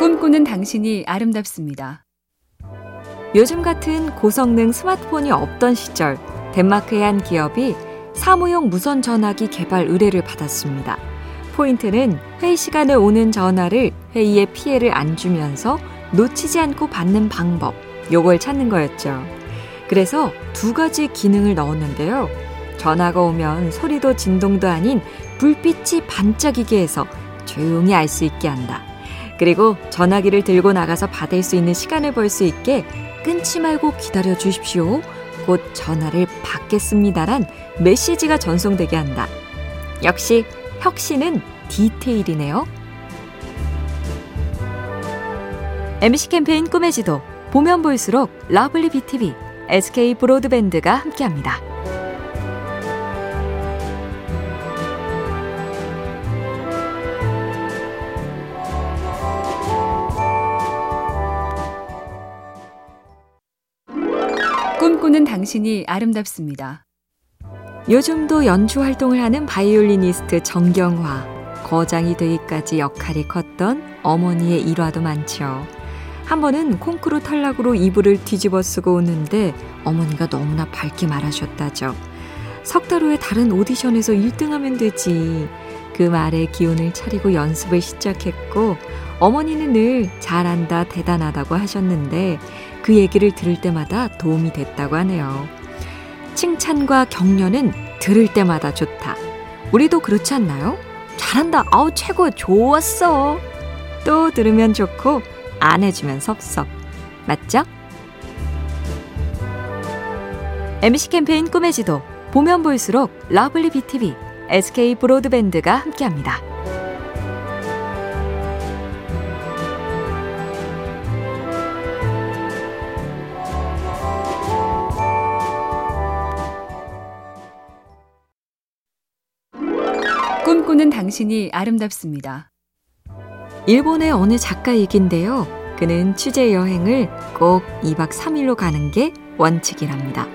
꿈꾸는 당신이 아름답습니다. 요즘 같은 고성능 스마트폰이 없던 시절 덴마크의 한 기업이 사무용 무선 전화기 개발 의뢰를 받았습니다. 포인트는 회의 시간에 오는 전화를 회의에 피해를 안 주면서 놓치지 않고 받는 방법, 요걸 찾는 거였죠. 그래서 두 가지 기능을 넣었는데요. 전화가 오면 소리도 진동도 아닌 불빛이 반짝이게 해서 조용히 알 수 있게 한다. 그리고 전화기를 들고 나가서 받을 수 있는 시간을 벌 수 있게 끊지 말고 기다려 주십시오. 곧 전화를 받겠습니다란 메시지가 전송되게 한다. 역시 혁신은 디테일이네요. MC 캠페인 꿈의 지도 보면 볼수록 lovely BTV, SK 브로드밴드가 함께합니다. 꿈꾸는 당신이 아름답습니다. 요즘도 연주 활동을 하는 바이올리니스트 정경화. 거장이 되기까지 역할이 컸던 어머니의 일화도 많죠. 한 번은 콩쿠르 탈락으로 이불을 뒤집어 쓰고 오는데 어머니가 너무나 밝게 말하셨다죠. 석 달 후에 다른 오디션에서 1등하면 되지. 그 말에 기운을 차리고 연습을 시작했고 어머니는 늘 잘한다, 대단하다고 하셨는데 그 얘기를 들을 때마다 도움이 됐다고 하네요. 칭찬과 격려는 들을 때마다 좋다. 우리도 그렇지 않나요? 잘한다. 아우, 최고. 좋았어. 또 들으면 좋고, 안 해주면 섭섭. 맞죠? MC 캠페인 꿈의 지도. 보면 볼수록 lovely BTV, SK 브로드밴드가 함께합니다. 꿈꾸는 당신이 아름답습니다. 일본의 어느 작가 얘긴데요. 그는 취재 여행을 꼭 2박 3일로 가는 게 원칙이랍니다.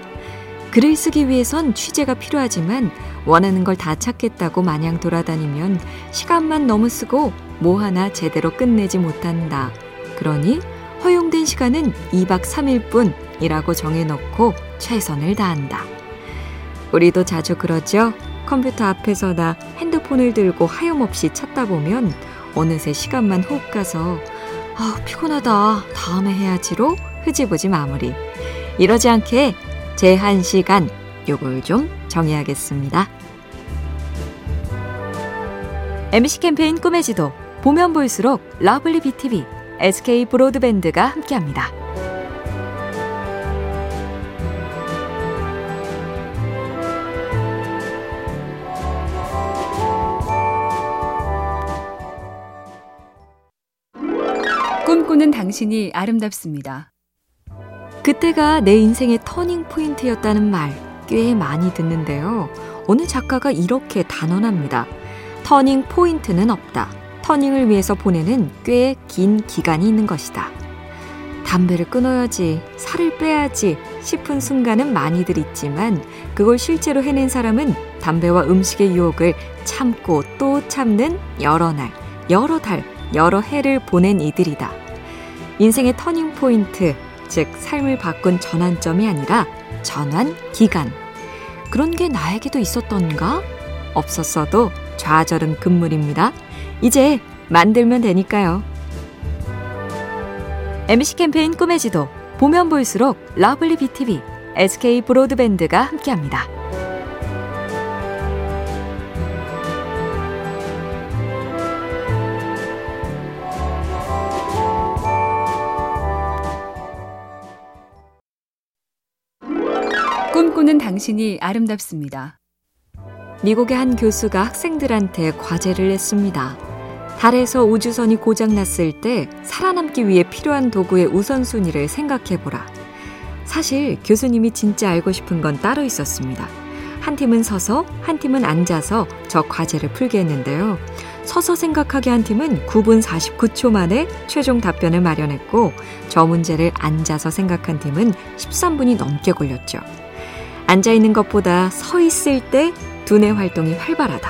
글을 쓰기 위해선 취재가 필요하지만 원하는 걸 다 찾겠다고 마냥 돌아다니면 시간만 너무 쓰고 뭐 하나 제대로 끝내지 못한다. 그러니 허용된 시간은 2박 3일 뿐이라고 정해놓고 최선을 다한다. 우리도 자주 그러죠. 컴퓨터 앞에서나 핸드 폰을 들고 하염없이 찾다 보면 어느새 시간만 훅 가서 아 피곤하다 다음에 해야지로 흐지부지 마무리 이러지 않게 제한 시간 요걸 좀 정해야겠습니다. MC 캠페인 꿈의 지도 보면 볼수록 lovely BTV, SK 브로드밴드가 함께합니다. 당신이 아름답습니다. 그때가 내 인생의 터닝 포인트였다는 말 꽤 많이 듣는데요. 어느 작가가 이렇게 단언합니다. 터닝 포인트는 없다. 터닝을 위해서 보내는 꽤 긴 기간이 있는 것이다. 담배를 끊어야지, 살을 빼야지 싶은 순간은 많이들 있지만 그걸 실제로 해낸 사람은 담배와 음식의 유혹을 참고 또 참는 여러 날, 여러 달, 여러 해를 보낸 이들이다. 인생의 터닝 포인트, 즉 삶을 바꾼 전환점이 아니라 전환 기간. 그런 게 나에게도 있었던가? 없었어도 좌절은 금물입니다. 이제 만들면 되니까요. MC 캠페인 꿈의 지도 보면 볼수록 lovely BTV, SK 브로드밴드가 함께합니다. 꿈꾸는 당신이 아름답습니다. 미국의 한 교수가 학생들한테 과제를 냈습니다. 달에서 우주선이 고장났을 때 살아남기 위해 필요한 도구의 우선순위를 생각해보라. 사실 교수님이 진짜 알고 싶은 건 따로 있었습니다. 한 팀은 서서, 한 팀은 앉아서 저 과제를 풀게 했는데요. 서서 생각하게 한 팀은 9분 49초 만에 최종 답변을 마련했고, 저 문제를 앉아서 생각한 팀은 13분이 넘게 걸렸죠. 앉아 있는 것보다 서 있을 때 두뇌 활동이 활발하다.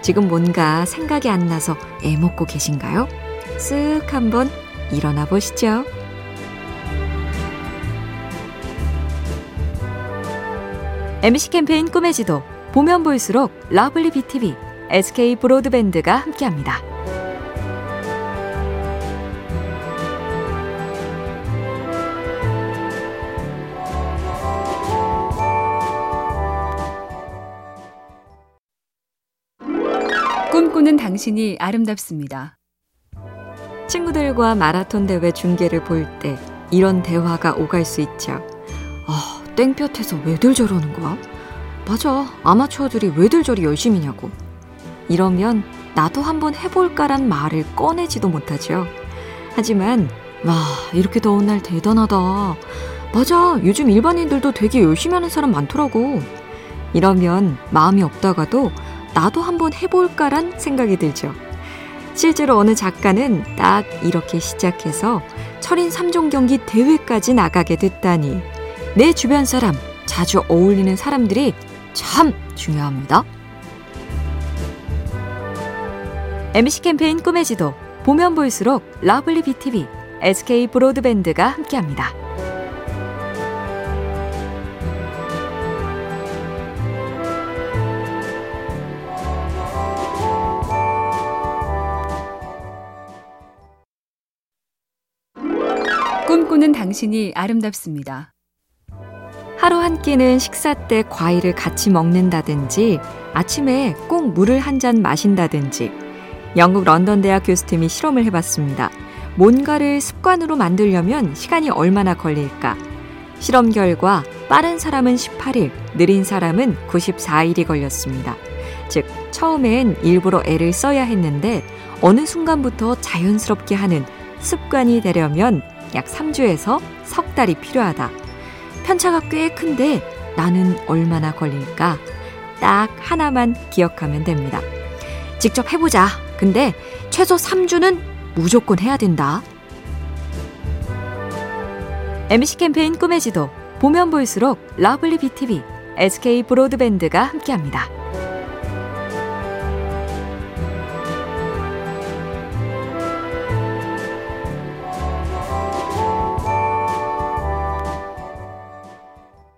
지금 뭔가 생각이 안 나서 애먹고 계신가요? 쓱 한번 일어나 보시죠. MC 캠페인 꿈의 지도 보면 볼수록 lovely BTV, SK 브로드밴드가 함께합니다. 꿈꾸는 당신이 아름답습니다. 친구들과 마라톤 대회 중계를 볼 때 이런 대화가 오갈 수 있죠. 아, 땡볕에서 왜들 저러는 거야? 맞아. 아마추어들이 왜들 저리 열심히냐고. 이러면 나도 한번 해볼까란 말을 꺼내지도 못하죠. 하지만, 와, 이렇게 더운 날 대단하다. 맞아. 요즘 일반인들도 되게 열심히 하는 사람 많더라고. 이러면 마음이 없다가도 나도 한번 해볼까란 생각이 들죠. 실제로 어느 작가는 딱 이렇게 시작해서 철인 3종 경기 대회까지 나가게 됐다니 내 주변 사람, 자주 어울리는 사람들이 참 중요합니다. MC 캠페인 꿈의 지도 보면 볼수록 lovely BTV, SK 브로드밴드가 함께합니다. 당신이 아름답습니다. 하루 한 끼는 식사 때 과일을 같이 먹는다든지 아침에 꼭 물을 한 잔 마신다든지 영국 런던 대학 교수팀이 실험을 해봤습니다. 뭔가를 습관으로 만들려면 시간이 얼마나 걸릴까? 실험 결과 빠른 사람은 18일, 느린 사람은 94일이 걸렸습니다. 즉, 처음엔 일부러 애를 써야 했는데 어느 순간부터 자연스럽게 하는 습관이 되려면 약 3주에서 석 달이 필요하다. 편차가 꽤 큰데 나는 얼마나 걸릴까? 딱 하나만 기억하면 됩니다. 직접 해보자. 근데 최소 3주는 무조건 해야 된다. MC 캠페인 꿈의 지도 보면 볼수록 lovely BTV, SK 브로드밴드가 함께합니다.